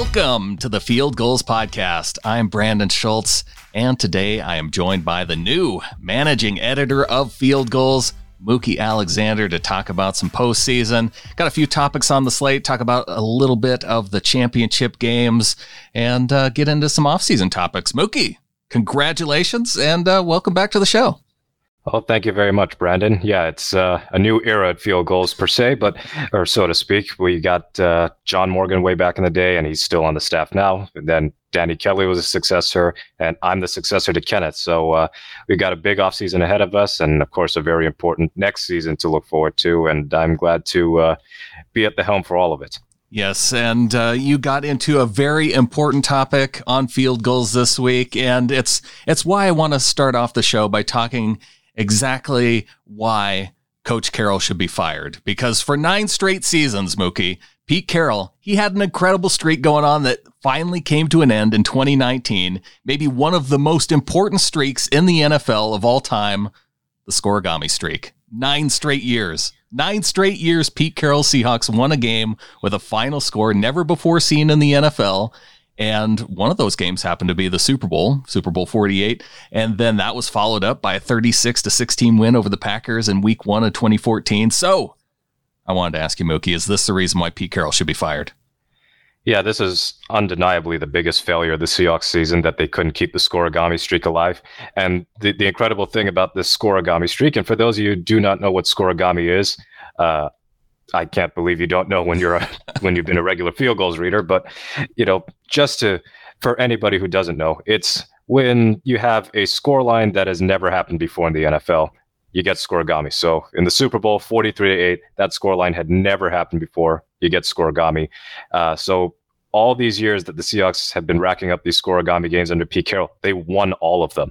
Welcome to the Field Gulls Podcast. I'm Brandon Schultz, and today I am joined by the new managing editor of Field Gulls, Mookie Alexander, to talk about some postseason. Got a few topics on the slate, talk about a little bit of the championship games, and uh, get into some offseason topics. Mookie, congratulations, and uh, welcome back to the show. Well, thank you very much, Brandon. Yeah, it's uh, a new era at field gulls per se, but or so to speak. We got uh, John Morgan way back in the day, and he's still on the staff now. And then Danny Kelly was a successor, and I'm the successor to Kenneth. So uh, we got a big offseason ahead of us, and of course, a very important next season to look forward to. And I'm glad to uh, be at the helm for all of it. Yes, and uh, you got into a very important topic on field gulls this week, and it's it's why I want to start off the show by talking exactly why Coach Carroll should be fired. Because for nine straight seasons, Mookie, Pete Carroll, he had an incredible streak going on that finally came to an end in 2019. Maybe one of the most important streaks in the NFL of all time, the scorigami streak. Nine straight years. Nine straight years, Pete Carroll Seahawks won a game with a final score never before seen in the NFL. And one of those games happened to be the Super Bowl, Super Bowl 48. And then that was followed up by a 36 to 16 win over the Packers in week one of 2014. So I wanted to ask you, Mookie, is this the reason why Pete Carroll should be fired? Yeah, this is undeniably the biggest failure of the Seahawks season that they couldn't keep the scorigami streak alive. And the, the incredible thing about this scorigami streak, and for those of you who do not know what scorigami is, uh, I can't believe you don't know when you're a, when you've been a regular field gulls reader. But you know, just to for anybody who doesn't know, it's when you have a score line that has never happened before in the NFL. You get scorigami. So in the Super Bowl, 43 to 8, that score line had never happened before. You get scorigami. Uh, so all these years that the Seahawks have been racking up these scorigami games under Pete Carroll, they won all of them.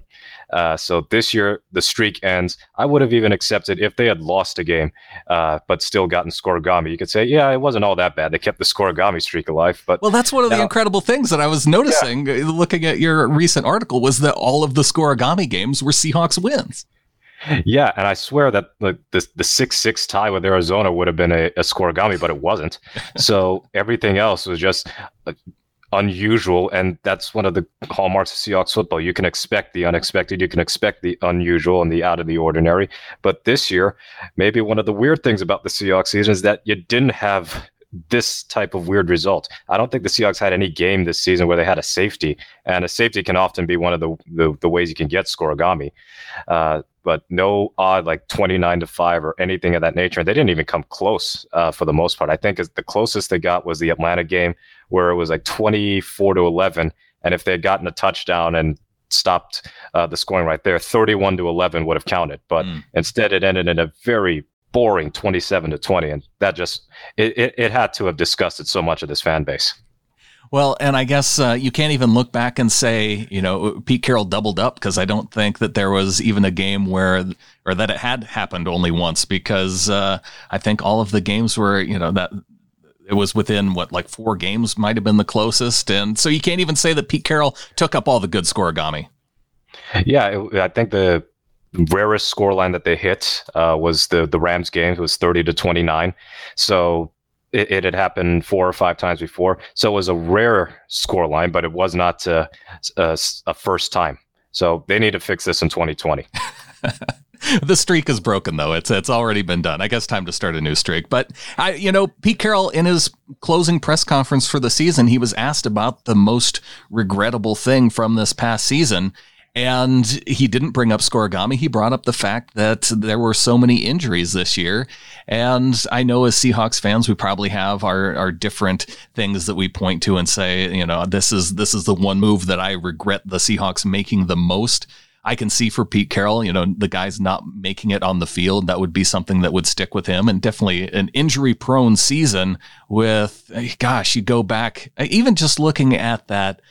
Uh, so this year the streak ends. I would have even accepted if they had lost a game, uh, but still gotten scorigami. You could say, yeah, it wasn't all that bad. They kept the scorigami streak alive. But well, that's one of now, the incredible things that I was noticing yeah. Uh, looking at your recent article was that all of the scorigami games were Seahawks wins. Yeah, and I swear that like the the six six tie with Arizona would have been a, a scorigami, but it wasn't. so everything else was just unusual, and that's one of the hallmarks of Seahawks football. You can expect the unexpected, you can expect the unusual and the out of the ordinary. But this year, maybe one of the weird things about the Seahawks season is that you didn't have this type of weird result. I don't think the Seahawks had any game this season where they had a safety, and a safety can often be one of the the, the ways you can get scorigami. Uh, but no odd like 29 to 5 or anything of that nature. And they didn't even come close uh, for the most part. I think the closest they got was the Atlanta game where it was like 24 to 11. And if they had gotten a touchdown and stopped uh, the scoring right there, 31 to 11 would have counted. But mm. instead, it ended in a very boring 27 to 20. And that just, it, it, it had to have disgusted so much of this fan base. Well, and I guess uh, you can't even look back and say, you know, Pete Carroll doubled up because I don't think that there was even a game where, or that it had happened only once because uh, I think all of the games were, you know, that it was within what, like four games might have been the closest. And so you can't even say that Pete Carroll took up all the good scorigami. Yeah, I think the rarest scoreline that they hit uh, was the the Rams game. It was 30 to 29. So it, it, had happened four or five times before. So it was a rare scoreline, but it was not a, uh, a, a first time. So they need to fix this in 2020. the streak is broken though. It's it's already been done. I guess time to start a new streak. But I you know, Pete Carroll in his closing press conference for the season, he was asked about the most regrettable thing from this past season and he didn't bring up Scorigami. He brought up the fact that there were so many injuries this year. And I know as Seahawks fans, we probably have our, our different things that we point to and say, you know, this is this is the one move that I regret the Seahawks making the most. I can see for Pete Carroll, you know, the guy's not making it on the field. That would be something that would stick with him. And definitely an injury prone season with, eh, gosh, you go back, even just looking at that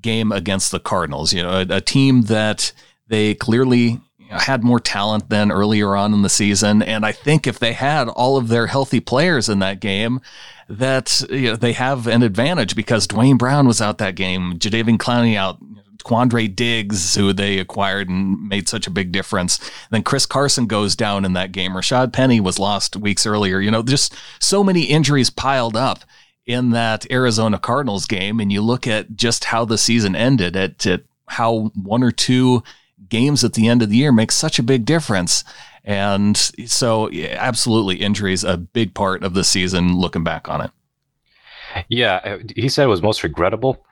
game against the Cardinals. You know, a, a team that they clearly had more talent than earlier on in the season. And I think if they had all of their healthy players in that game, that you know, they have an advantage because Duane Brown was out that game, Jadeveon Clowney out, Quandre Diggs, who they acquired and made such a big difference. then Chris Carson goes down in that game. Rashad Penny was lost weeks earlier. You know, just so many injuries piled up in that Arizona Cardinals game and you look at just how the season ended at, at how one or two games at the end of the year makes such a big difference. And so, yeah, absolutely, injuries a big part of the season. Looking back on it, yeah, uh, he said it was most regrettable.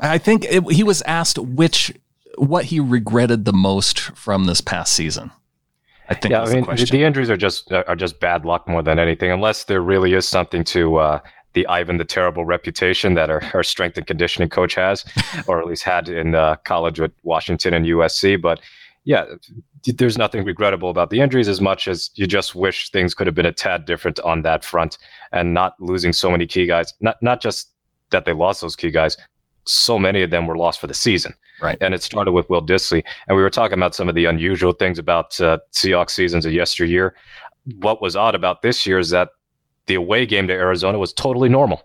I think it, he was asked which what he regretted the most from this past season. I think. Yeah, I mean, the, the, injuries are just are just bad luck more than anything, unless there really is something to uh, the Ivan the Terrible reputation that our, our strength and conditioning coach has, or at least had in uh, college with Washington and USC. But yeah, there's nothing regrettable about the injuries as much as you just wish things could have been a tad different on that front and not losing so many key guys. Not not just that they lost those key guys, so many of them were lost for the season. Right. And it started with Will Dissly. And we were talking about some of the unusual things about uh, Seahawks seasons of yesteryear. What was odd about this year is that the away game to Arizona was totally normal.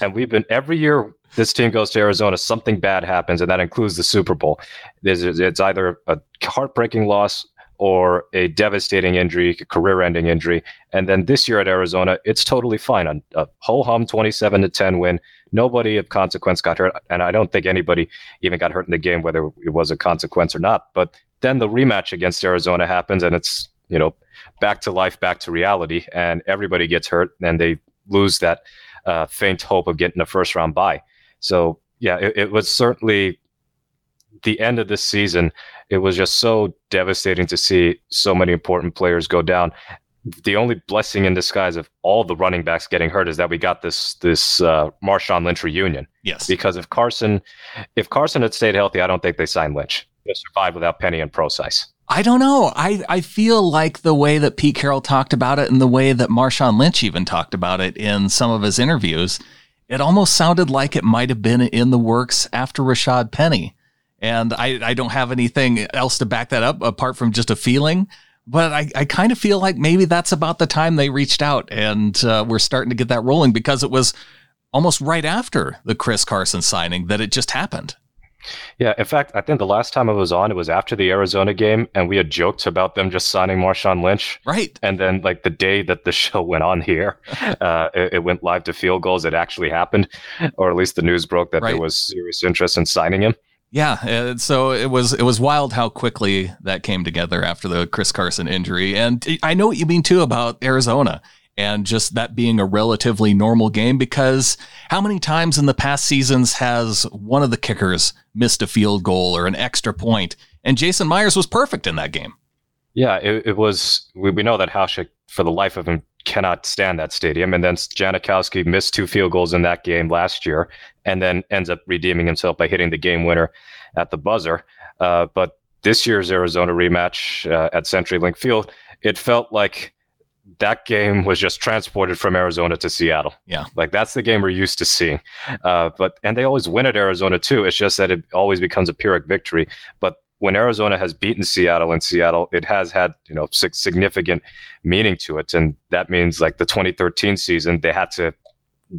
and we've been every year this team goes to Arizona, something bad happens, and that includes the Super Bowl. It's either a heartbreaking loss or a devastating injury, career-ending injury. And then this year at Arizona, it's totally fine. A, a ho hum 27 to 10 win. Nobody of consequence got hurt, and I don't think anybody even got hurt in the game, whether it was a consequence or not. But then the rematch against Arizona happens, and it's you know back to life, back to reality, and everybody gets hurt, and they lose that uh, faint hope of getting a first round bye. So yeah, it, it was certainly the end of this season. It was just so devastating to see so many important players go down. The only blessing in disguise of all the running backs getting hurt is that we got this this uh, Marshawn Lynch reunion. Yes, because if Carson, if Carson had stayed healthy, I don't think they signed Lynch. They survived without Penny and Prosise. I don't know. I, I feel like the way that Pete Carroll talked about it and the way that Marshawn Lynch even talked about it in some of his interviews, it almost sounded like it might have been in the works after Rashad Penny. And I, I don't have anything else to back that up apart from just a feeling. But I, I kind of feel like maybe that's about the time they reached out and uh, we're starting to get that rolling because it was almost right after the Chris Carson signing that it just happened. Yeah, in fact, I think the last time I was on, it was after the Arizona game, and we had joked about them just signing Marshawn Lynch. Right. And then, like the day that the show went on here, uh, it, it, went live to field gulls. It actually happened, or at least the news broke that right. there was serious interest in signing him. Yeah, uh, so it was it was wild how quickly that came together after the Chris Carson injury, and I know what you mean too about Arizona and just that being a relatively normal game because how many times in the past seasons has one of the kickers missed a field goal or an extra point? and Jason Myers was perfect in that game. Yeah, it, it was we, we know that Hauschka for the life of him cannot stand that stadium and then Janikowski missed two field goals in that game last year and then ends up redeeming himself by hitting the game winner at the buzzer. Uh, but this year's Arizona rematch uh, at CenturyLink Field, it felt like that game was just transported from Arizona to Seattle. Yeah, like that's the game we're used to seeing. Uh, but and they always win at Arizona too. It's just that it always becomes a Pyrrhic victory. But when Arizona has beaten Seattle in Seattle, it has had you know significant meaning to it, and that means like the 2013 season, they had to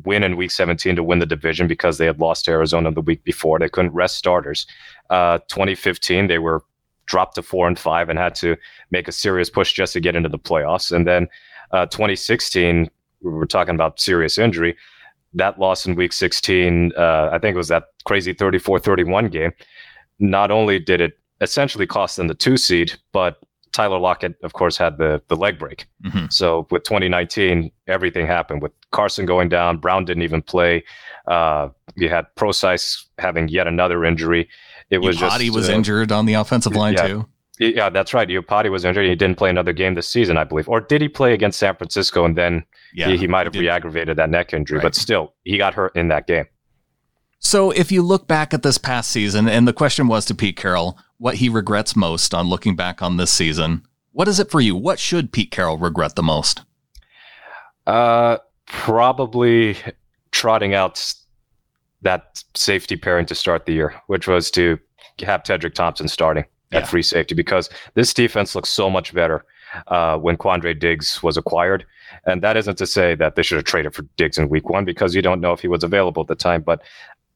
win in Week 17 to win the division because they had lost to Arizona the week before. They couldn't rest starters. Uh, 2015, they were dropped to four and five and had to make a serious push just to get into the playoffs. And then uh, 2016, we were talking about serious injury. That loss in week 16, uh, I think it was that crazy 34 31 game. Not only did it essentially cost them the two seed, but Tyler Lockett, of course, had the the leg break. Mm-hmm. So with 2019, everything happened with Carson going down. Brown didn't even play. Uh, you had Prosise having yet another injury. It was Iupati just was uh, injured on the offensive line yeah, too. Yeah, that's right. Iupati was injured. He didn't play another game this season, I believe. Or did he play against San Francisco and then yeah, he, he might have re-aggravated that neck injury? Right. But still, he got hurt in that game. So if you look back at this past season, and the question was to Pete Carroll, what he regrets most on looking back on this season, what is it for you? What should Pete Carroll regret the most? Uh, probably trotting out that safety pairing to start the year, which was to have Tedric Thompson starting at yeah. free safety because this defense looks so much better uh, when Quandre Diggs was acquired. And that isn't to say that they should have traded for Diggs in week one because you don't know if he was available at the time, but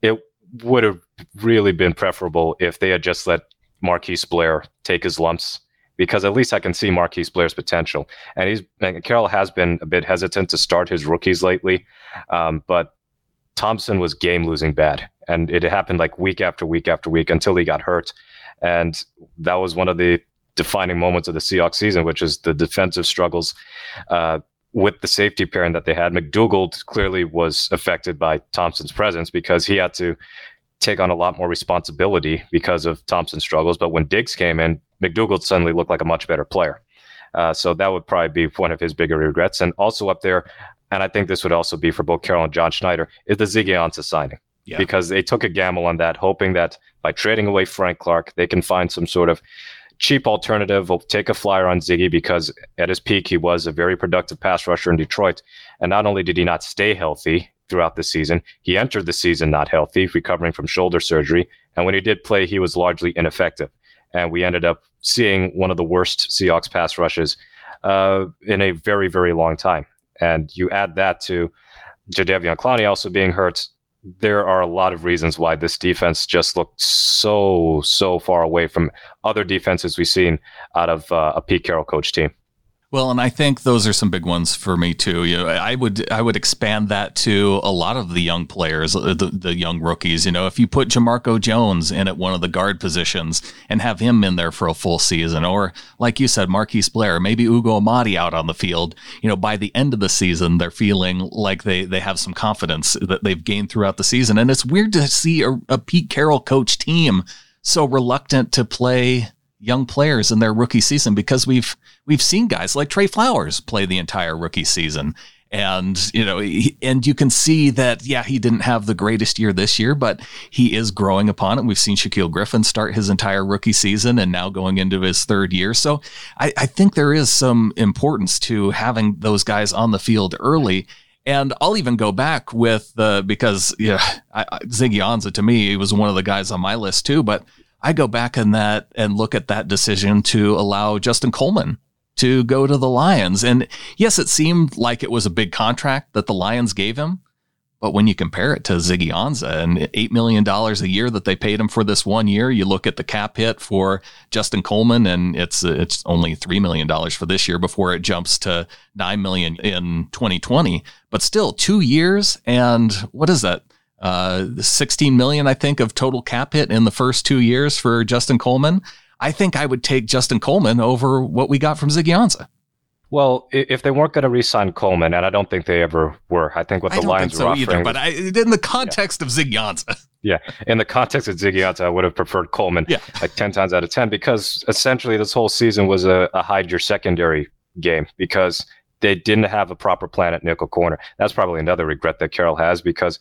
it would have really been preferable if they had just let Marquise Blair take his lumps because at least I can see Marquise Blair's potential. And he's and Carroll has been a bit hesitant to start his rookies lately, um, but Thompson was game losing bad. And it happened like week after week after week until he got hurt. And that was one of the defining moments of the Seahawks season, which is the defensive struggles uh, with the safety pairing that they had. McDougald clearly was affected by Thompson's presence because he had to take on a lot more responsibility because of Thompson's struggles. But when Diggs came in, McDougald suddenly looked like a much better player. Uh, so that would probably be one of his bigger regrets. And also up there, and I think this would also be for both Carroll and John Schneider, is the Ziggy Ansah signing. Yeah. Because they took a gamble on that, hoping that by trading away Frank Clark, they can find some sort of cheap alternative. Will take a flyer on Ziggy because at his peak, he was a very productive pass rusher in Detroit. And not only did he not stay healthy throughout the season, he entered the season not healthy, recovering from shoulder surgery. And when he did play, he was largely ineffective. And we ended up seeing one of the worst Seahawks pass rushes uh, in a very, very long time. And you add that to Jadeveon Clowney also being hurt. There are a lot of reasons why this defense just looked so, so far away from other defenses we've seen out of uh, a Pete Carroll coach team. Well, and I think those are some big ones for me too. You know, I would I would expand that to a lot of the young players, uh, the, the young rookies. You know, if you put Jamarco Jones in at one of the guard positions and have him in there for a full season, or like you said, Marquise Blair, maybe Ugo Amadi out on the field. You know, by the end of the season, they're feeling like they they have some confidence that they've gained throughout the season, and it's weird to see a, a Pete Carroll coach team so reluctant to play young players in their rookie season because we've we've seen guys like Tre Flowers play the entire rookie season. And you know and you can see that yeah he didn't have the greatest year this year but he is growing upon it. We've seen Shaquill Griffin start his entire rookie season and now going into his third year. So I, I think there is some importance to having those guys on the field early. And I'll even go back with the because yeah, I, Ziggy Ansah to me he was one of the guys on my list too. But I go back in that and look at that decision to allow Justin Coleman to go to the Lions. And yes, it seemed like it was a big contract that the Lions gave him. But when you compare it to Ziggy Ansah and $8 million a year that they paid him for this one year, you look at the cap hit for Justin Coleman and it's it's only $3 million for this year before it jumps to 9 million in 2020. But still, two years and what is that? Uh, 16 million, I think, of total cap hit in the first two years for Justin Coleman. I think I would take Justin Coleman over what we got from Ziggy. Well, if they weren't going to re-sign Coleman, and I don't think they ever were, I think what the Lions so were offering, either, but I, in the context yeah. of Ziggy. Yeah, in the context of Ziggy I would have preferred Coleman yeah. like ten times out of ten because essentially this whole season was a, a hide your secondary game because they didn't have a proper plan at nickel corner. That's probably another regret that Carroll has because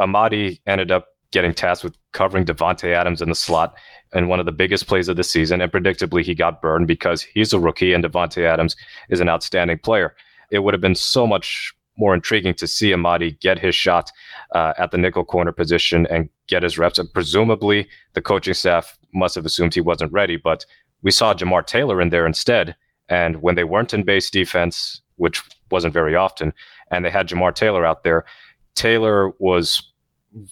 Amadi ended up getting tasked with covering Davante Adams in the slot in one of the biggest plays of the season, and predictably he got burned because he's a rookie and Davante Adams is an outstanding player. It would have been so much more intriguing to see Amadi get his shot uh, at the nickel corner position and get his reps. And presumably, the coaching staff must have assumed he wasn't ready, but we saw Jamar Taylor in there instead. And when they weren't in base defense, which wasn't very often, and they had Jamar Taylor out there, Taylor was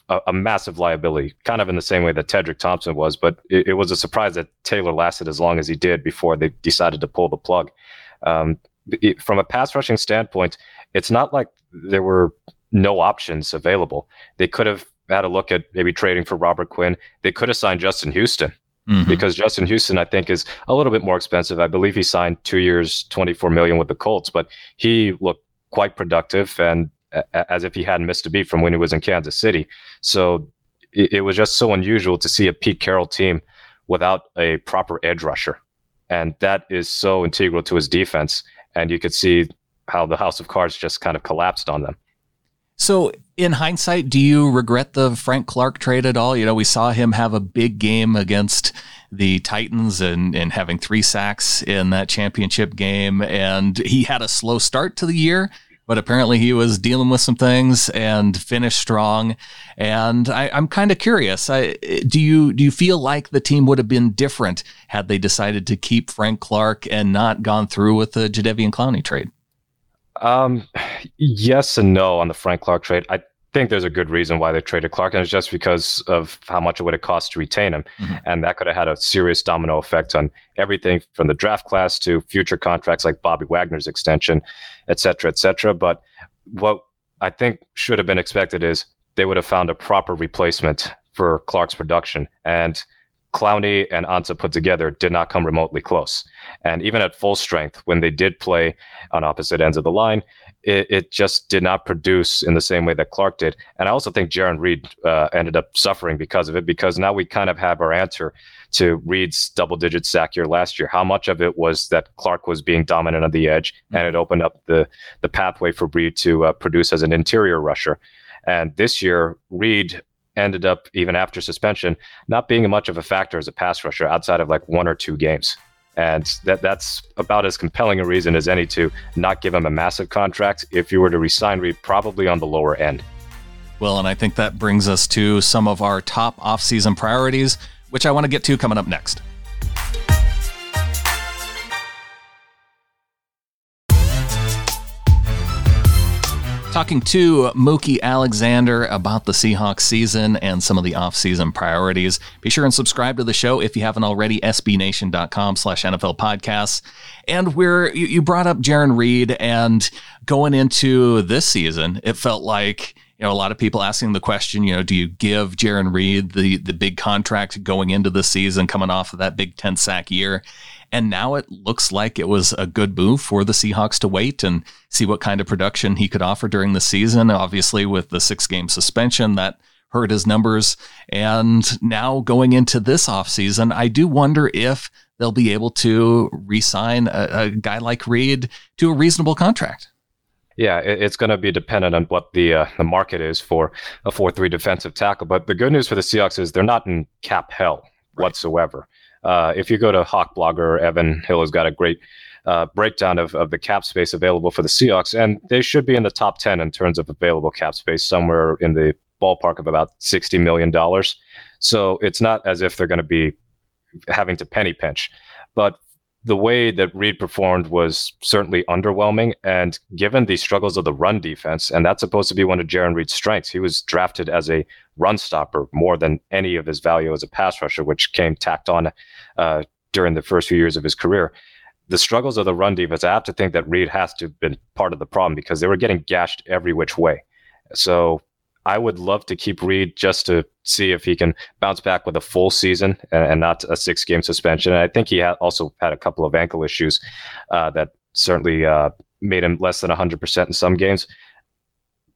a, a, massive liability, kind of in the same way that Tedric Thompson was. But it, it, was a surprise that Taylor lasted as long as he did before they decided to pull the plug. Um, it, from a pass rushing standpoint, it's not like there were no options available. They could have had a look at maybe trading for Robert Quinn. They could have signed Justin Houston. Mm-hmm. Because Justin Houston, I think, is a little bit more expensive. I believe he signed two years, twenty-four million with the Colts, but he looked quite productive and as if he hadn't missed a beat from when he was in Kansas City. So it, it was just so unusual to see a Pete Carroll team without a proper edge rusher. And that is so integral to his defense. And you could see how the House of Cards just kind of collapsed on them. So, in hindsight, do you regret the Frank Clark trade at all? You know, we saw him have a big game against the Titans and, and having three sacks in that championship game. And he had a slow start to the year, but apparently he was dealing with some things and finished strong. And I, am kind of curious. I, do you do you feel like the team would have been different had they decided to keep Frank Clark and not gone through with the Jadeveon Clowney trade? Um, yes and no on the Frank Clark trade. I think there's a good reason why they traded Clark, and it's just because of how much it would have cost to retain him. Mm-hmm. And that could have had a serious domino effect on everything from the draft class to future contracts like Bobby Wagner's extension, et cetera, et cetera. But what I think should have been expected is they would have found a proper replacement for Clark's production. And Clowney and Ansah put together did not come remotely close. And even at full strength, when they did play on opposite ends of the line, it, it just did not produce in the same way that Clark did. And I also think Jarran Reed uh, ended up suffering because of it, because now we kind of have our answer to Reed's double digit sack year last year. How much of it was that Clark was being dominant on the edge and it opened up the, the pathway for Reed to uh, produce as an interior rusher. And this year, Reed ended up, even after suspension, not being much of a factor as a pass rusher outside of like one or two games. And that that's about as compelling a reason as any to not give him a massive contract. If you were to resign Reed, probably on the lower end. Well, and I think that brings us to some of our top offseason priorities, which I want to get to coming up next. Talking to Mookie Alexander about the Seahawks season and some of the offseason priorities. Be sure and subscribe to the show if you haven't already, sbnation.com slash NFL podcasts. And we're, you, you brought up Jarran Reed and going into this season, it felt like, you know, a lot of people asking the question, you know, do you give Jarran Reed the, the big contract going into the season, coming off of that big 10 sack year? And now it looks like it was a good move for the Seahawks to wait and see what kind of production he could offer during the season. Obviously, with the six game suspension, that hurt his numbers. And now going into this offseason, I do wonder if they'll be able to re sign a, a guy like Reed to a reasonable contract. Yeah, it's going to be dependent on what the uh, the market is for a four three defensive tackle. But the good news for the Seahawks is they're not in cap hell right. whatsoever. Uh, if you go to Hawk Blogger, Evan Hill has got a great uh, breakdown of, of the cap space available for the Seahawks, and they should be in the top 10 in terms of available cap space, somewhere in the ballpark of about $60 million. So it's not as if they're going to be having to penny pinch. But the way that Reed performed was certainly underwhelming. And given the struggles of the run defense, and that's supposed to be one of Jarran Reed's strengths, he was drafted as a run stopper more than any of his value as a pass rusher, which came tacked on uh, during the first few years of his career. The struggles of the run defense, I have to think that Reed has to have been part of the problem because they were getting gashed every which way. So I would love to keep Reed just to see if he can bounce back with a full season and, and not a six game suspension. And I think he also had a couple of ankle issues uh, that certainly uh, made him less than 100% in some games.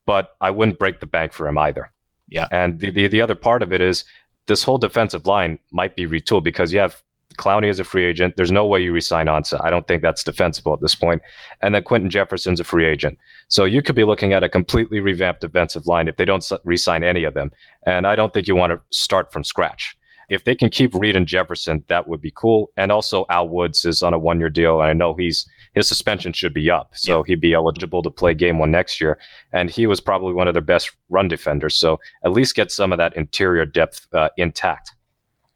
But I wouldn't break the bank for him either. Yeah. And the, the, the other part of it is this whole defensive line might be retooled because you have Clowney is a free agent. There's no way you resign Ansah. I don't think that's defensible at this point. And then Quinton Jefferson's a free agent. So you could be looking at a completely revamped defensive line if they don't resign any of them. And I don't think you want to start from scratch. If they can keep Reed and Jefferson, that would be cool. And also Al Woods is on a one year deal. And I know he's his suspension should be up. So yeah. he'd be eligible to play game one next year. And he was probably one of their best run defenders. So at least get some of that interior depth uh, intact.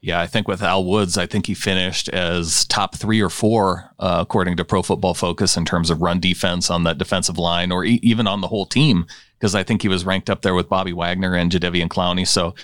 Yeah, I think with Al Woods, I think he finished as top three or four, uh, according to Pro Football Focus, in terms of run defense on that defensive line or e- even on the whole team, because I think he was ranked up there with Bobby Wagner and Jadeveon Clowney. So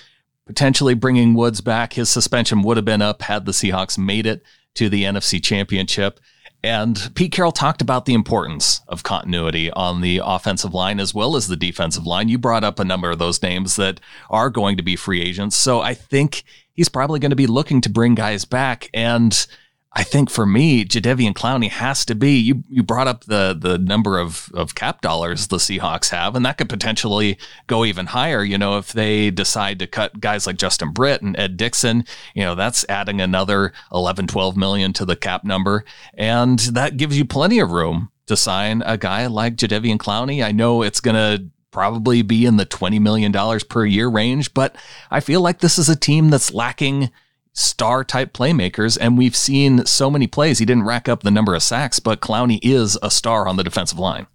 potentially bringing Woods back, his suspension would have been up had the Seahawks made it to the NFC Championship. And Pete Carroll talked about the importance of continuity on the offensive line as well as the defensive line. You brought up a number of those names that are going to be free agents. So I think he's probably going to be looking to bring guys back. And I think for me, Jadeveon Clowney has to be. You you brought up the the number of of cap dollars the Seahawks have, and that could potentially go even higher. You know, if they decide to cut guys like Justin Britt and Ed Dickson, you know, that's adding another 11, 12 million to the cap number, and that gives you plenty of room to sign a guy like Jadeveon Clowney. I know it's going to probably be in the $20 million per year range, but I feel like this is a team that's lacking star type playmakers. And we've seen so many plays. He didn't rack up the number of sacks, but Clowney is a star on the defensive line.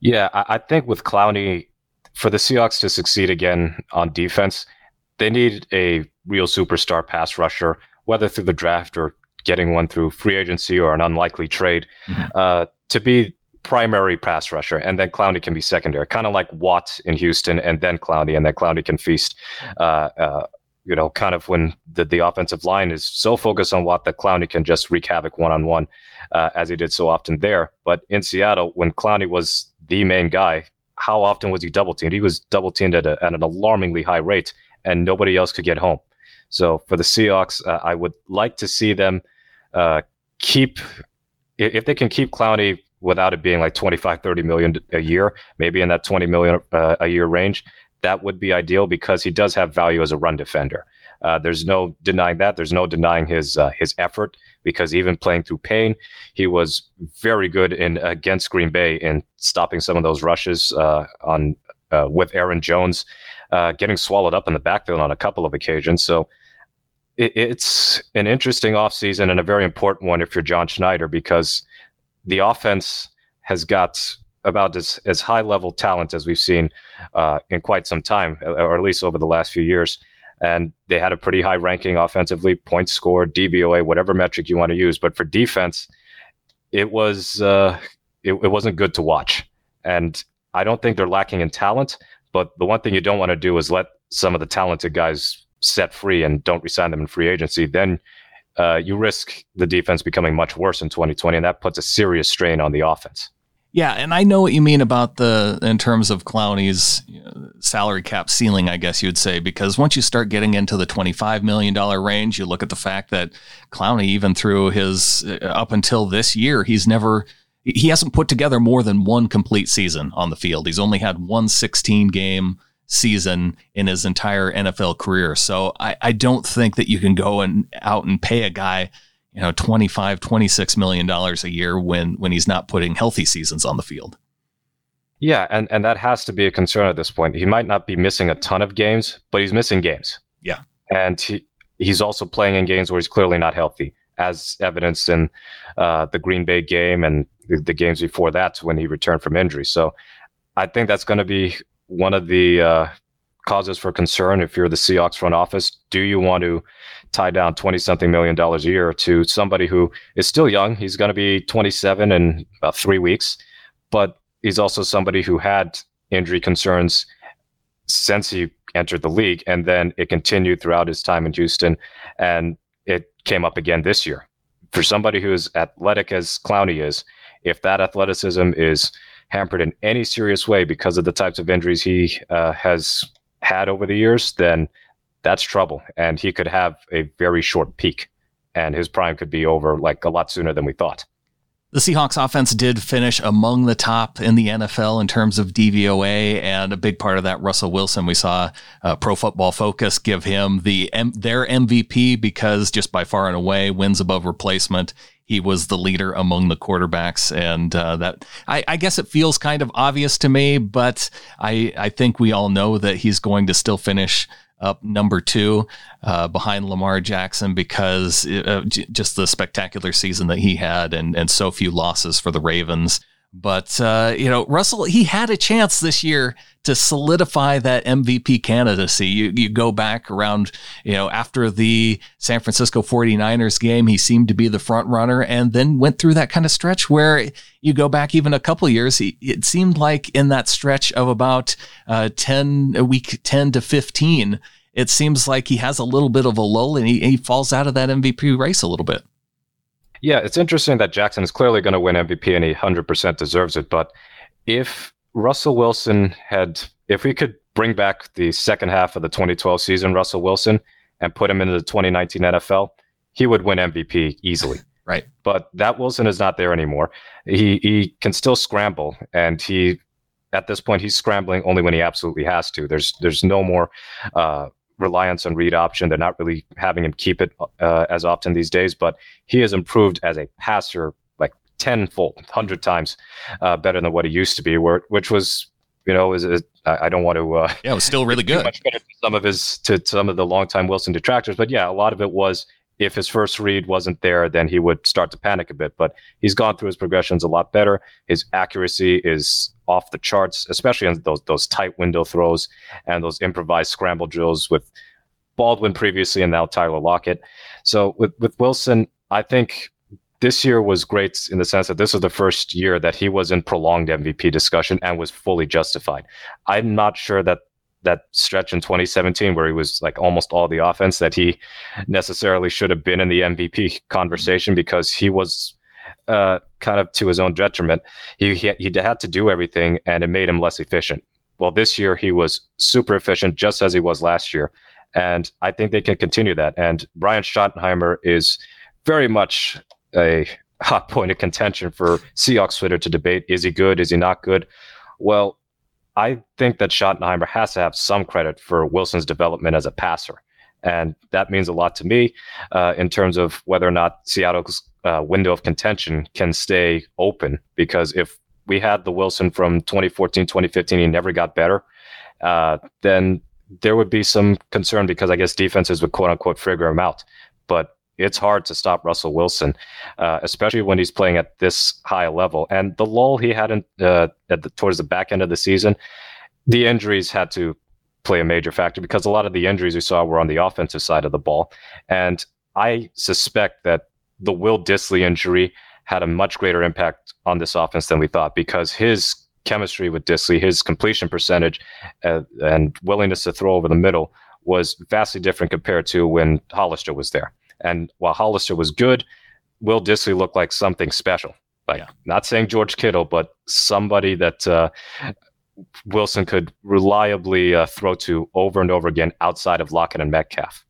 Yeah, I think with Clowney, for the Seahawks to succeed again on defense, they need a real superstar pass rusher, whether through the draft or getting one through free agency or an unlikely trade, mm-hmm. uh, to be primary pass rusher, and then Clowney can be secondary, kind of like Watt in Houston, and then Clowney, and then Clowney can feast. Uh, uh, you know, kind of when the, the offensive line is so focused on Watt that Clowney can just wreak havoc one on one, as he did so often there. But in Seattle, when Clowney was the main guy, how often was he double teamed? He was double teamed at, at, an alarmingly high rate, and nobody else could get home. So for the Seahawks, uh, I would like to see them uh, keep, if they can keep Clowney without it being like 25, 30 million a year, maybe in that 20 million uh, a year range, that would be ideal because he does have value as a run defender. Uh, there's no denying that. There's no denying his uh, his effort because even playing through pain, he was very good in against Green Bay in stopping some of those rushes uh, on uh, with Aaron Jones uh, getting swallowed up in the backfield on a couple of occasions. So it, it's an interesting offseason and a very important one if you're John Schneider because the offense has got about as, as high level talent as we've seen uh, in quite some time, or at least over the last few years and they had a pretty high ranking offensively, points scored, DVOA, whatever metric you want to use. But for defense, it was uh, it, it wasn't good to watch, and I don't think they're lacking in talent. But the one thing you don't want to do is let some of the talented guys set free and don't resign them in free agency. Then uh, you risk the defense becoming much worse in 2020, and that puts a serious strain on the offense. Yeah, and I know what you mean about the in terms of Clowney's salary cap ceiling, I guess you'd say, because once you start getting into the twenty-five million dollar range, you look at the fact that Clowney, even through his uh, up until this year, he's never he hasn't put together more than one complete season on the field. He's only had one 16 game season in his entire NFL career. So I, I don't think that you can go and out and pay a guy you know 25 26 million dollars a year when when he's not putting healthy seasons on the field. Yeah and and that has to be a concern at this point. He might not be missing a ton of games but he's missing games. Yeah. And he, he's also playing in games where he's clearly not healthy as evidenced in uh, the green bay game and the, the, games before that when he returned from injury. So i think that's going to be one of the uh, causes for concern if you're the Seahawks front office. Do you want to tie down 20 something million dollars a year to somebody who is still young? He's going to be 27 in about three weeks, but he's also somebody who had injury concerns since he entered the league. And then it continued throughout his time in Houston. And it came up again this year. For somebody who is athletic as Clowney is, if that athleticism is hampered in any serious way because of the types of injuries he uh, has had over the years, then that's trouble. And he could have a very short peak, and his prime could be over like a lot sooner than we thought. The Seahawks offense did finish among the top in the NFL in terms of DVOA, and a big part of that, Russell Wilson. We saw uh, Pro Football Focus give him the M- their MVP because just by far and away wins above replacement. He was the leader among the quarterbacks, and uh, that I, I guess it feels kind of obvious to me, but I I think we all know that he's going to still finish up number two uh, behind Lamar Jackson because uh, j- just the spectacular season that he had and, and so few losses for the Ravens. But, uh, you know, Russell, he had a chance this year to solidify that MVP candidacy. You, you go back around, you know, after the San Francisco 49ers game, he seemed to be the front runner and then went through that kind of stretch where you go back even a couple years. He, it seemed like in that stretch of about uh, 10, week 10 to 15, it seems like he has a little bit of a lull and he, he falls out of that MVP race a little bit. Yeah, it's interesting that Jackson is clearly going to win MVP and he 100% deserves it. But if Russell Wilson had, if we could bring back the second half of the 2012 season, Russell Wilson, and put him into the 2019 NFL, he would win MVP easily. Right. But that Wilson is not there anymore. He he can still scramble, and he at this point he's scrambling only when he absolutely has to. There's there's no more uh, reliance on read option. They're not really having him keep it uh, as often these days, but he has improved as a passer like tenfold, hundred times uh, better than what he used to be. Where which was you know is, is I don't want to uh, yeah it was still really good. Much better to some of his to some of the longtime Wilson detractors, but yeah, a lot of it was if his first read wasn't there, then he would start to panic a bit. But he's gone through his progressions a lot better. His accuracy is off the charts, especially on those those tight window throws and those improvised scramble drills with Baldwin previously and now Tyler Lockett. So with with Wilson, I think this year was great in the sense that this was the first year that he was in prolonged MVP discussion and was fully justified. I'm not sure that that stretch in 2017 where he was like almost all the offense that he necessarily should have been in the MVP conversation because he was uh, kind of to his own detriment. He, he he had to do everything, and it made him less efficient. Well, this year he was super efficient, just as he was last year, and I think they can continue that. And Brian Schottenheimer is very much a hot point of contention for Seahawks Twitter to debate: is he good? Is he not good? Well, I think that Schottenheimer has to have some credit for Wilson's development as a passer. And that means a lot to me uh, in terms of whether or not Seattle's uh, window of contention can stay open. Because if we had the Wilson from 2014, 2015, he never got better, uh, then there would be some concern because I guess defenses would quote unquote figure him out. But it's hard to stop Russell Wilson, uh, especially when he's playing at this high level. And the lull he had in, uh, at the, towards the back end of the season, the injuries had to play a major factor because a lot of the injuries we saw were on the offensive side of the ball. And I suspect that the Will Dissly injury had a much greater impact on this offense than we thought because his chemistry with Dissly, his completion percentage, uh, and willingness to throw over the middle was vastly different compared to when Hollister was there. And while Hollister was good, Will Dissly looked like something special. Like yeah. not saying George Kittle, but somebody that uh, Wilson could reliably uh, throw to over and over again outside of Lockett and Metcalf.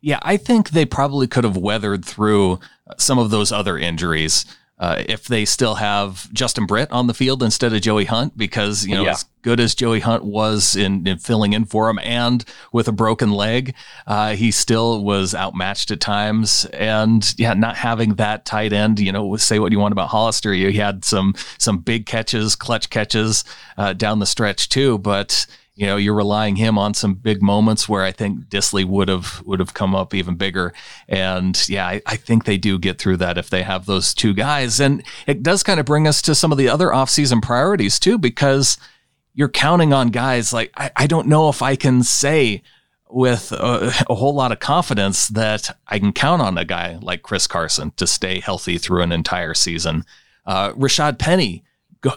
Yeah, I think they probably could have weathered through some of those other injuries uh, if they still have Justin Britt on the field instead of Joey Hunt, because you know yeah. as good as Joey Hunt was in, in, filling in for him, and with a broken leg, uh, he still was outmatched at times. And yeah, not having that tight end, you know, say what you want about Hollister, he had some some big catches, clutch catches uh, down the stretch too, but you know you're relying him on some big moments where I think Dissly would have would have come up even bigger. And yeah, I, I, think they do get through that if they have those two guys. And it does kind of bring us to some of the other offseason priorities too, because you're counting on guys like I, I don't know if I can say with a, a, whole lot of confidence that I can count on a guy like Chris Carson to stay healthy through an entire season. Uh, Rashad Penny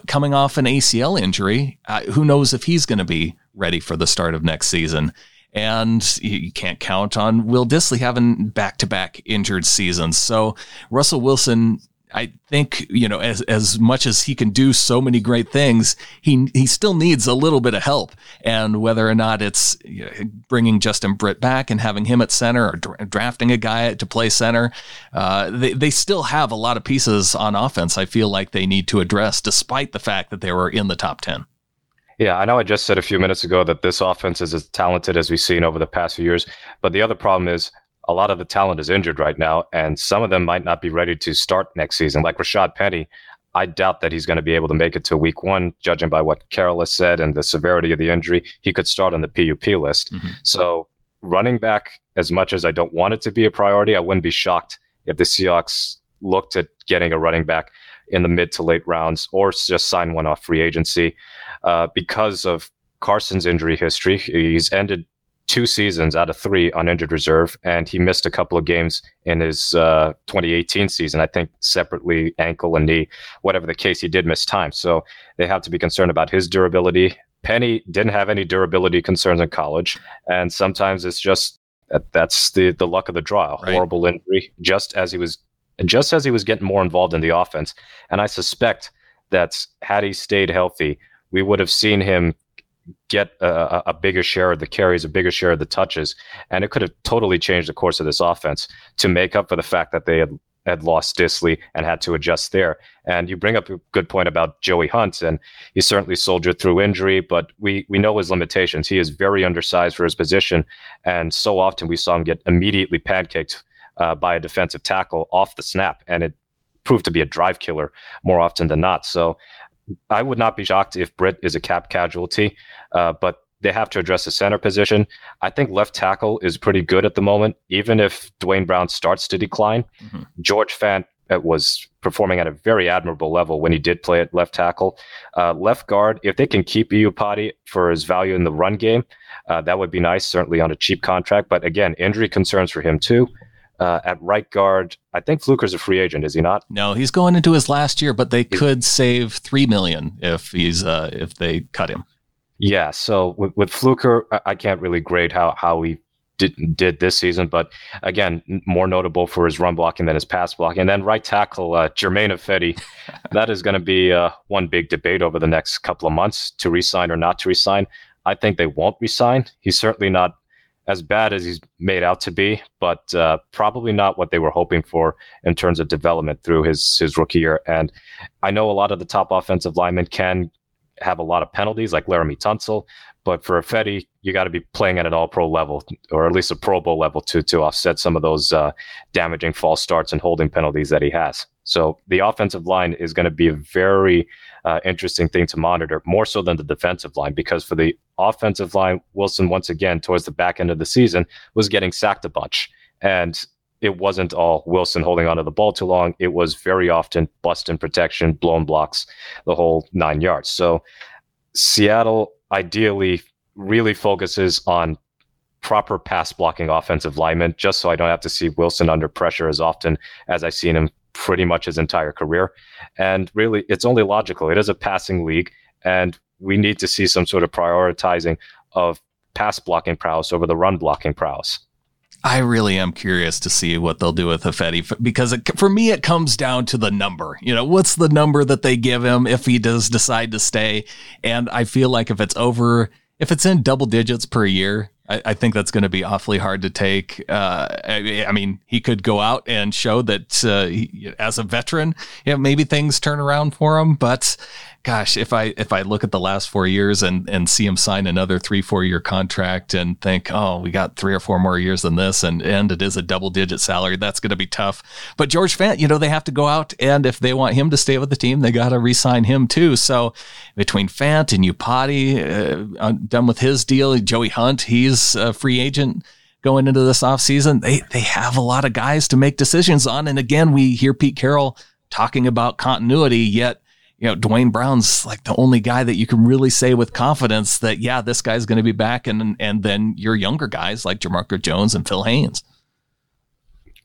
coming off an ACL injury, uh, who knows if he's going to be ready for the start of next season. And you can't count on Will Dissly having back to back injured seasons. So Russell Wilson, I think, you know, as, as much as he can do so many great things, he, he still needs a little bit of help. And whether or not it's you know, bringing Justin Britt back and having him at center or dra- drafting a guy to play center, uh, they, they still have a lot of pieces on offense I feel like they need to address, despite the fact that they were in the top 10. Yeah, I know I just said a few minutes ago that this offense is as talented as we've seen over the past few years. But the other problem is a lot of the talent is injured right now, and some of them might not be ready to start next season. Like Rashad Penny, I doubt that he's going to be able to make it to week one, judging by what Carroll has said and the severity of the injury. He could start on the PUP list. Mm-hmm. So, running back, as much as I don't want it to be a priority, I wouldn't be shocked if the Seahawks looked at getting a running back in the mid to late rounds or just sign one off free agency uh, because of Carson's injury history. He's ended two seasons out of three on injured reserve, and he missed a couple of games in his uh, 2018 season. I think separately, ankle and knee, whatever the case, he did miss time. So they have to be concerned about his durability. Penny didn't have any durability concerns in college, and sometimes it's just that's the the luck of the draw. Right. Horrible injury, just as he was just as he was getting more involved in the offense. And I suspect that had he stayed healthy, we would have seen him get a, a, bigger share of the carries, a bigger share of the touches, and it could have totally changed the course of this offense to make up for the fact that they had had lost Dissly and had to adjust there. And you bring up a good point about Joey Hunt, and he certainly soldiered through injury, but we we know his limitations. He is very undersized for his position, and so often we saw him get immediately pancaked uh, by a defensive tackle off the snap, and it proved to be a drive killer more often than not. So I would not be shocked if Britt is a cap casualty, uh, but they have to address the center position. I think left tackle is pretty good at the moment, even if Duane Brown starts to decline. Mm-hmm. George Fant uh, was performing at a very admirable level when he did play at left tackle. Uh, left guard, if they can keep Iupati for his value in the run game, uh, that would be nice, certainly on a cheap contract. But again, injury concerns for him too. Uh, at right guard, I think Fluker's a free agent, is he not? No, he's going into his last year, but they could save three million if he's uh, if they cut him. Yeah. So with, with Fluker, I can't really grade how how he did, did this season, but again, more notable for his run blocking than his pass blocking. And then right tackle uh, Germain Ifedi, that is going to be uh, one big debate over the next couple of months to resign or not to resign. I think they won't resign. He's certainly not as bad as he's made out to be, but uh, probably not what they were hoping for in terms of development through his his rookie year. And I know a lot of the top offensive linemen can have a lot of penalties, like Laremy Tunsil, but for Ifedi, you got to be playing at an all pro level or at least a Pro Bowl level to, to offset some of those uh, damaging false starts and holding penalties that he has. So the offensive line is going to be a very uh, interesting thing to monitor, more so than the defensive line, because for the offensive line, Wilson, once again, towards the back end of the season, was getting sacked a bunch. And it wasn't all Wilson holding onto the ball too long. It was very often bust in protection, blown blocks, the whole nine yards. So Seattle ideally really focuses on proper pass blocking offensive linemen, just so I don't have to see Wilson under pressure as often as I've seen him pretty much his entire career. And really, it's only logical. It is a passing league, and we need to see some sort of prioritizing of pass blocking prowess over the run blocking prowess. I really am curious to see what they'll do with Ifedi because it, for me, it comes down to the number. You know, what's the number that they give him if he does decide to stay? And I feel like if it's over, if it's in double digits per year, I, I think that's going to be awfully hard to take. Uh, I, I, mean, he could go out and show that uh, he, as a veteran, you know, maybe things turn around for him, but gosh, if I if I look at the last four years and and see him sign another three four year contract and think, oh, we got three or four more years than this, and and it is a double digit salary, that's going to be tough. But George Fant, you know, they have to go out and if they want him to stay with the team, they got to re-sign him too. So between Fant and Iupati, uh, done with his deal, Joey Hunt, he's a free agent going into this offseason. They they have a lot of guys to make decisions on, and again, we hear Pete Carroll talking about continuity, yet you know, Duane Brown's like the only guy that you can really say with confidence that, yeah, this guy's going to be back. And, and then your younger guys like Jamarco Jones and Phil Haynes.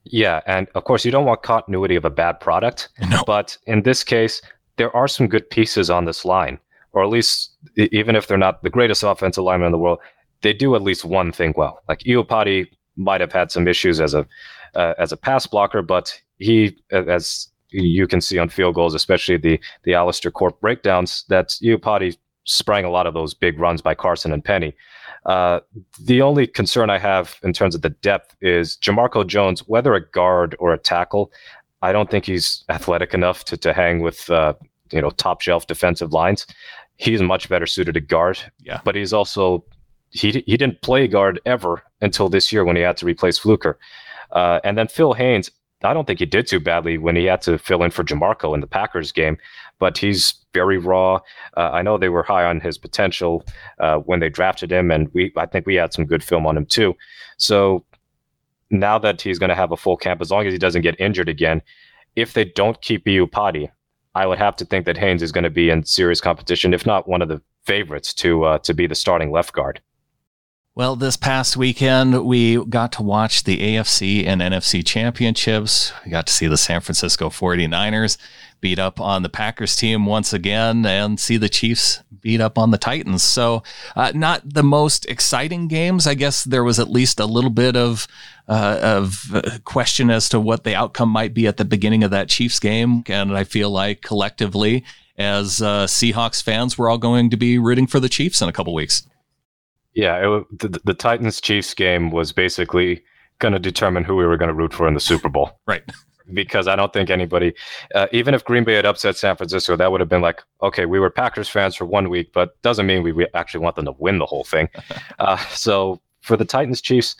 Yeah. And of course, you don't want continuity of a bad product. No. But in this case, there are some good pieces on this line, or at least even if they're not the greatest offensive lineman in the world, they do at least one thing well. Like Iupati might have had some issues as a uh, as a pass blocker, but he, as you can see on Field Gulls, especially the the Alistair Corp breakdowns, that Iupati sprang a lot of those big runs by Carson and Penny. Uh, the only concern I have in terms of the depth is Jamarco Jones, whether a guard or a tackle. I don't think he's athletic enough to, to hang with uh, you know top shelf defensive lines. He's much better suited to guard. Yeah. But he's also he he didn't play guard ever until this year when he had to replace Fluker. Uh, and then Phil Haynes, I don't think he did too badly when he had to fill in for Jamarco in the Packers game, but he's very raw. Uh, I know they were high on his potential uh, when they drafted him, and we I think we had some good film on him too. So now that he's going to have a full camp, as long as he doesn't get injured again, if they don't keep Iupati, I would have to think that Haynes is going to be in serious competition, if not one of the favorites to uh, to be the starting left guard. Well, this past weekend, we got to watch the AFC and NFC championships. We got to see the San Francisco 49ers beat up on the Packers team once again and see the Chiefs beat up on the Titans. So, uh, not the most exciting games. I guess there was at least a little bit of uh, of question as to what the outcome might be at the beginning of that Chiefs game. And I feel like collectively, as uh, Seahawks fans, we're all going to be rooting for the Chiefs in a couple weeks. Yeah, it, the, the Titans Chiefs game was basically going to determine who we were going to root for in the Super Bowl. right. Because I don't think anybody, uh, even if Green Bay had upset San Francisco, that would have been like, okay, we were Packers fans for one week, but doesn't mean we, we actually want them to win the whole thing. uh, so for the Titans Chiefs,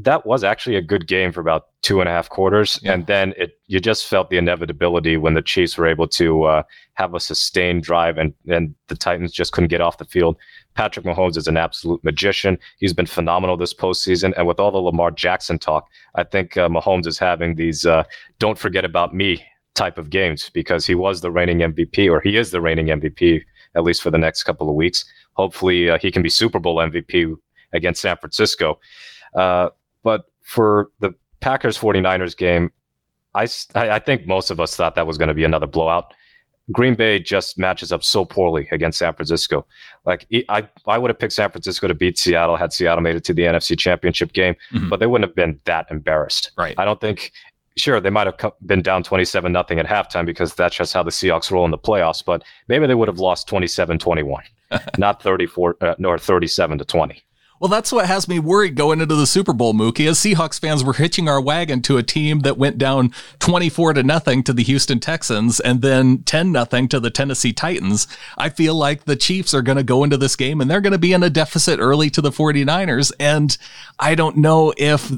that was actually a good game for about two and a half quarters, yeah. and then it you just felt the inevitability when the Chiefs were able to uh, have a sustained drive, and and the Titans just couldn't get off the field. Patrick Mahomes is an absolute magician. He's been phenomenal this postseason, and with all the Lamar Jackson talk, I think uh, Mahomes is having these uh, "don't forget about me" type of games because he was the reigning MVP, or he is the reigning MVP at least for the next couple of weeks. Hopefully, uh, he can be Super Bowl MVP against San Francisco. Uh, but for the Packers 49ers game, I, I think most of us thought that was going to be another blowout. Green Bay just matches up so poorly against San Francisco. Like I, I would have picked San Francisco to beat Seattle had Seattle made it to the NFC Championship game, mm-hmm. but they wouldn't have been that embarrassed. Right. I don't think. Sure, they might have been down twenty-seven nothing at halftime because that's just how the Seahawks roll in the playoffs. But maybe they would have lost 27-21, not thirty-four uh, nor thirty-seven to twenty. Well, that's what has me worried going into the Super Bowl, Mookie. As Seahawks fans, we're hitching our wagon to a team that went down 24 to nothing to the Houston Texans and then 10 nothing to the Tennessee Titans. I feel like the Chiefs are going to go into this game and they're going to be in a deficit early to the 49ers. And I don't know if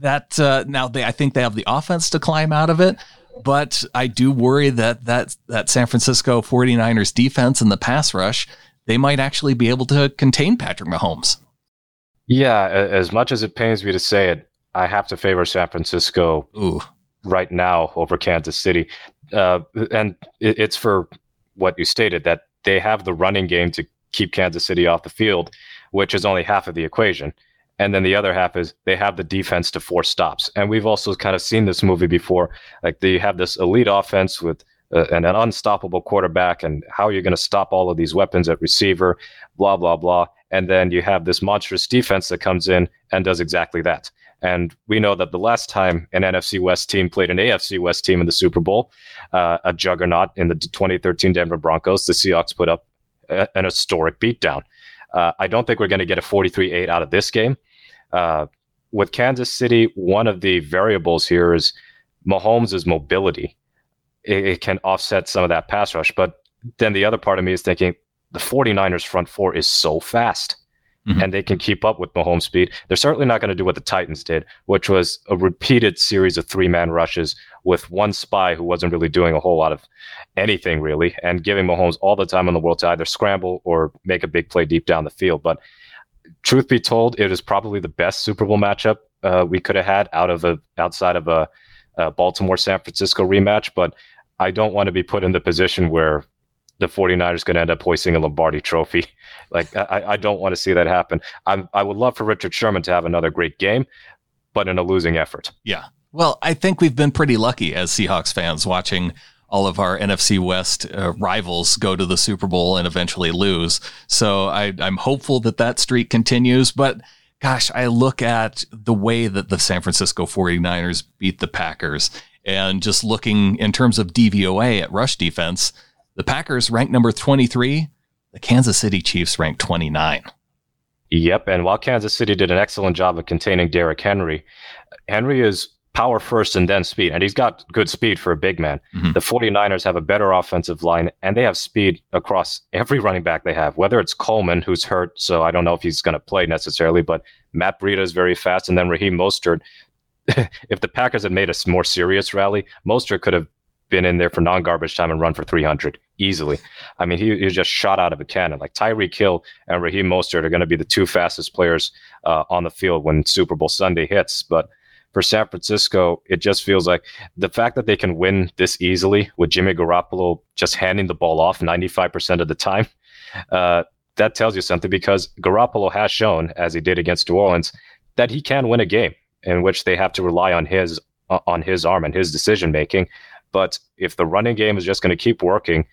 that, uh, now they, I think they have the offense to climb out of it but I do worry that that that San Francisco 49ers defense and the pass rush, they might actually be able to contain Patrick Mahomes. Yeah, as much as it pains me to say it, I have to favor San Francisco Ooh. right now over Kansas City. Uh, and it's for what you stated that they have the running game to keep Kansas City off the field, which is only half of the equation. And then the other half is they have the defense to force stops. And we've also kind of seen this movie before. Like they have this elite offense with uh, and an unstoppable quarterback, and how are you're going to stop all of these weapons at receiver, blah, blah, blah. And then you have this monstrous defense that comes in and does exactly that. And we know that the last time an NFC West team played an AFC West team in the Super Bowl, uh, a juggernaut in the 2013 Denver Broncos, the Seahawks put up a, an historic beatdown. Uh, I don't think we're going to get a 43 8 out of this game. Uh, with Kansas City, one of the variables here is Mahomes' mobility. It, it can offset some of that pass rush. But then the other part of me is thinking the 49ers front four is so fast mm-hmm. and they can keep up with Mahomes speed. They're certainly not going to do what the Titans did, which was a repeated series of three man rushes with one spy who wasn't really doing a whole lot of anything really and giving Mahomes all the time in the world to either scramble or make a big play deep down the field. But truth be told, it is probably the best Super Bowl matchup uh, we could have had out of a outside of a, a Baltimore San Francisco rematch. But I don't want to be put in the position where the 49ers going to end up hoisting a Lombardi trophy. Like, I, I don't want to see that happen. I'm, I would love for Richard Sherman to have another great game, but in a losing effort. Yeah. Well, I think we've been pretty lucky as Seahawks fans watching all of our NFC West uh, rivals go to the Super Bowl and eventually lose. So I, I'm hopeful that that streak continues. But gosh, I look at the way that the San Francisco 49ers beat the Packers and just looking in terms of DVOA at rush defense, the Packers ranked number 23. The Kansas City Chiefs ranked 29. Yep. And while Kansas City did an excellent job of containing Derrick Henry, Henry is power first and then speed. And he's got good speed for a big man. Mm-hmm. The 49ers have a better offensive line and they have speed across every running back they have, whether it's Coleman, who's hurt. So I don't know if he's going to play necessarily, but Matt Breida is very fast. And then Raheem Mostert. if the Packers had made a more serious rally, Mostert could have been in there for non-garbage time and run for 300 easily. I mean, he, he was just shot out of a cannon. Like Tyreek Hill and Raheem Mostert are going to be the two fastest players uh, on the field when Super Bowl Sunday hits. But for San Francisco, it just feels like the fact that they can win this easily with Jimmy Garoppolo just handing the ball off 95% of the time, uh, that tells you something because Garoppolo has shown, as he did against New Orleans, that he can win a game in which they have to rely on his on his arm and his decision making. But if the running game is just going to keep working,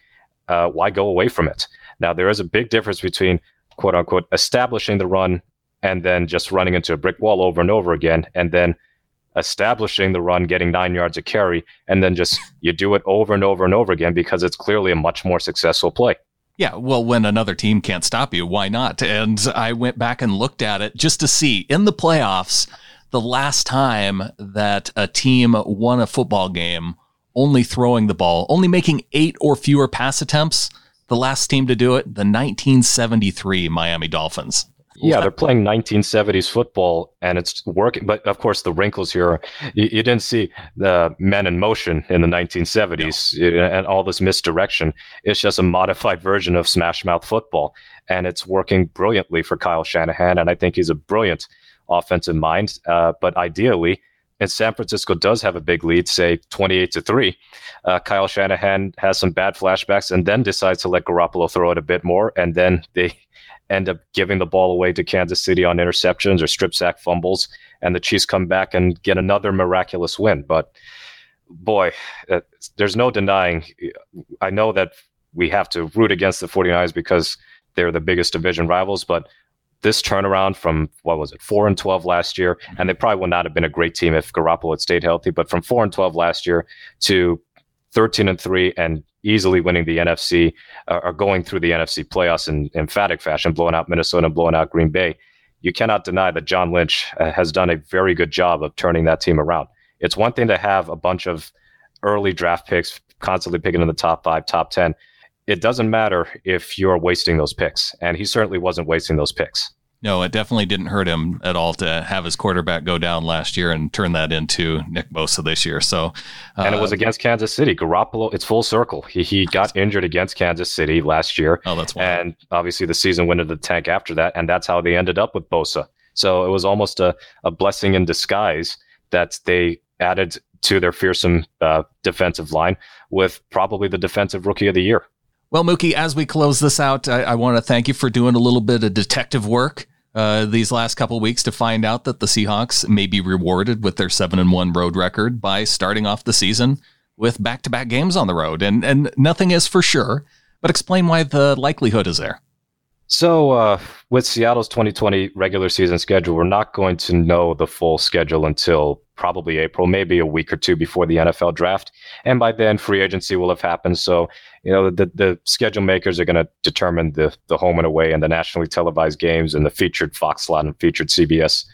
uh, why go away from it? Now, there is a big difference between quote unquote establishing the run and then just running into a brick wall over and over again, and then establishing the run, getting nine yards of carry, and then just you do it over and over and over again because it's clearly a much more successful play. Yeah, well, when another team can't stop you, why not? And I went back and looked at it just to see in the playoffs the last time that a team won a football game only throwing the ball, only making eight or fewer pass attempts. The last team to do it, the 1973 Miami Dolphins. Yeah, they're playing 1970s football and it's working. But of course, the wrinkles here, you, you didn't see the men in motion in the 1970s no. and all this misdirection. It's just a modified version of smash mouth football. And it's working brilliantly for Kyle Shanahan. And I think he's a brilliant offensive mind. Uh, but ideally, and San Francisco does have a big lead, say 28 to 3, uh, Kyle Shanahan has some bad flashbacks and then decides to let Garoppolo throw it a bit more. And then they end up giving the ball away to Kansas City on interceptions or strip sack fumbles. And the Chiefs come back and get another miraculous win. But boy, uh, there's no denying. I know that we have to root against the 49ers because they're the biggest division rivals, but this turnaround from what was it, four and twelve last year, and they probably would not have been a great team if Garoppolo had stayed healthy. But from four and twelve last year to thirteen and three, and easily winning the NFC uh, or going through the NFC playoffs in emphatic fashion, blowing out Minnesota and blowing out Green Bay. You cannot deny that John Lynch uh, has done a very good job of turning that team around. It's one thing to have a bunch of early draft picks constantly picking in the top five, top 10 it doesn't matter if you're wasting those picks. And he certainly wasn't wasting those picks. No, it definitely didn't hurt him at all to have his quarterback go down last year and turn that into Nick Bosa this year. So, uh, and it was uh, against Kansas City. Garoppolo, it's full circle. He he got injured against Kansas City last year. Oh, that's wild. and obviously the season went into the tank after that, and that's how they ended up with Bosa. So it was almost a, a blessing in disguise that they added to their fearsome uh, defensive line with probably the defensive rookie of the year. Well, Mookie, as we close this out, I, I want to thank you for doing a little bit of detective work uh, these last couple weeks to find out that the Seahawks may be rewarded with their seven and one road record by starting off the season with back to back games on the road. And and nothing is for sure, but explain why the likelihood is there. So, uh, with Seattle's 2020 regular season schedule, we're not going to know the full schedule until probably April, maybe a week or two before the NFL draft. And by then, free agency will have happened. So, you know, the, the schedule makers are going to determine the, the home and away and the nationally televised games and the featured Fox slot and featured CBS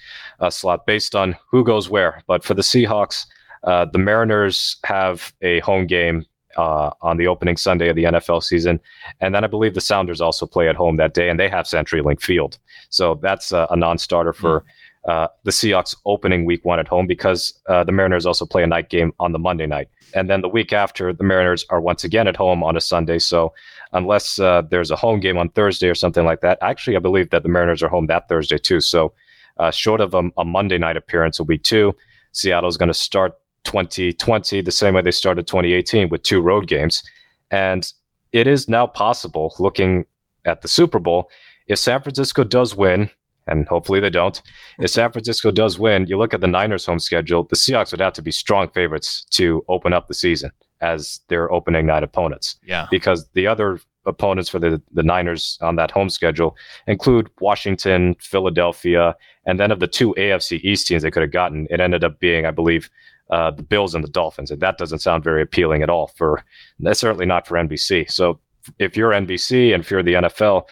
uh, slot based on who goes where. But for the Seahawks, uh, the Mariners have a home game uh, on the opening Sunday of the NFL season. And then I believe the Sounders also play at home that day, and they have CenturyLink Field. So that's a, a non starter for uh, the Seahawks opening week one at home because uh, the Mariners also play a night game on the Monday night. And then the week after, the Mariners are once again at home on a Sunday. So unless uh, there's a home game on Thursday or something like that, actually, I believe that the Mariners are home that Thursday too. So uh, short of a, a Monday night appearance will be two. Seattle's going to start 2020 the same way they started 2018 with two road games. And it is now possible, looking at the Super Bowl, if San Francisco does win, and hopefully they don't, if San Francisco does win, you look at the Niners' home schedule, the Seahawks would have to be strong favorites to open up the season as their opening night opponents. Yeah. Because the other opponents for the, the Niners on that home schedule include Washington, Philadelphia, and then of the two AFC East teams they could have gotten, it ended up being, I believe, uh, the Bills and the Dolphins, and that doesn't sound very appealing at all for that's certainly not for NBC. So if you're NBC and if you're the NFL,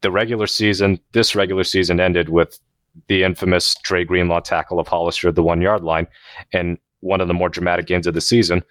the regular season, this regular season ended with the infamous Dre Greenlaw tackle of Hollister at the one yard line, and one of the more dramatic games of the season.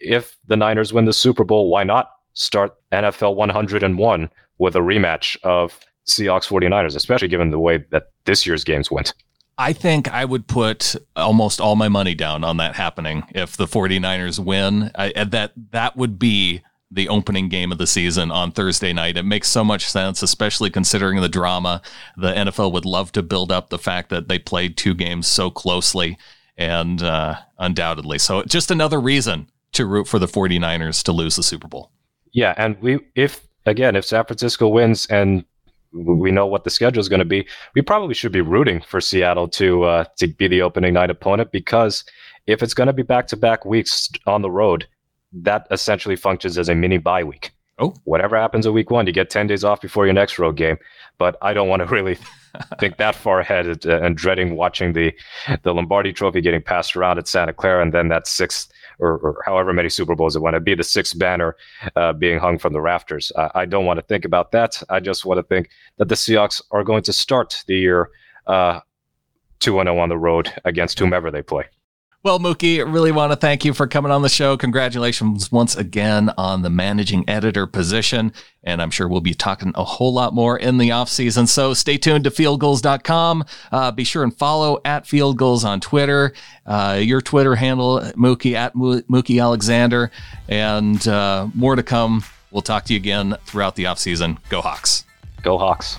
If the Niners win the Super Bowl, why not start NFL 101 with a rematch of Seahawks 49ers, especially given the way that this year's games went? I think I would put almost all my money down on that happening if the 49ers win. I, that that would be the opening game of the season on Thursday night. It makes so much sense, especially considering the drama. The NFL would love to build up the fact that they played two games so closely and uh, undoubtedly. So just another reason to root for the 49ers to lose the Super Bowl. Yeah, and we if again if San Francisco wins and we know what the schedule is going to be. We probably should be rooting for Seattle to uh, to be the opening night opponent because if it's going to be back to back weeks on the road, that essentially functions as a mini bye week. Oh, whatever happens at week one, you get ten days off before your next road game. But I don't want to really think that far ahead and dreading watching the the Lombardi Trophy getting passed around at Santa Clara, and then that sixth or, or however many Super Bowls it want to be, the sixth banner uh, being hung from the rafters. I, I don't want to think about that. I just want to think that the Seahawks are going to start the year uh, 2 0 on the road against whomever they play. Well, Mookie, really want to thank you for coming on the show. Congratulations once again on the managing editor position. And I'm sure we'll be talking a whole lot more in the offseason. So stay tuned to fieldgulls.com. Uh, be sure and follow at fieldgulls on Twitter. Uh, your Twitter handle, Mookie, at Mookie Alexander. And uh, more to come. We'll talk to you again throughout the offseason. Go Hawks. Go Hawks.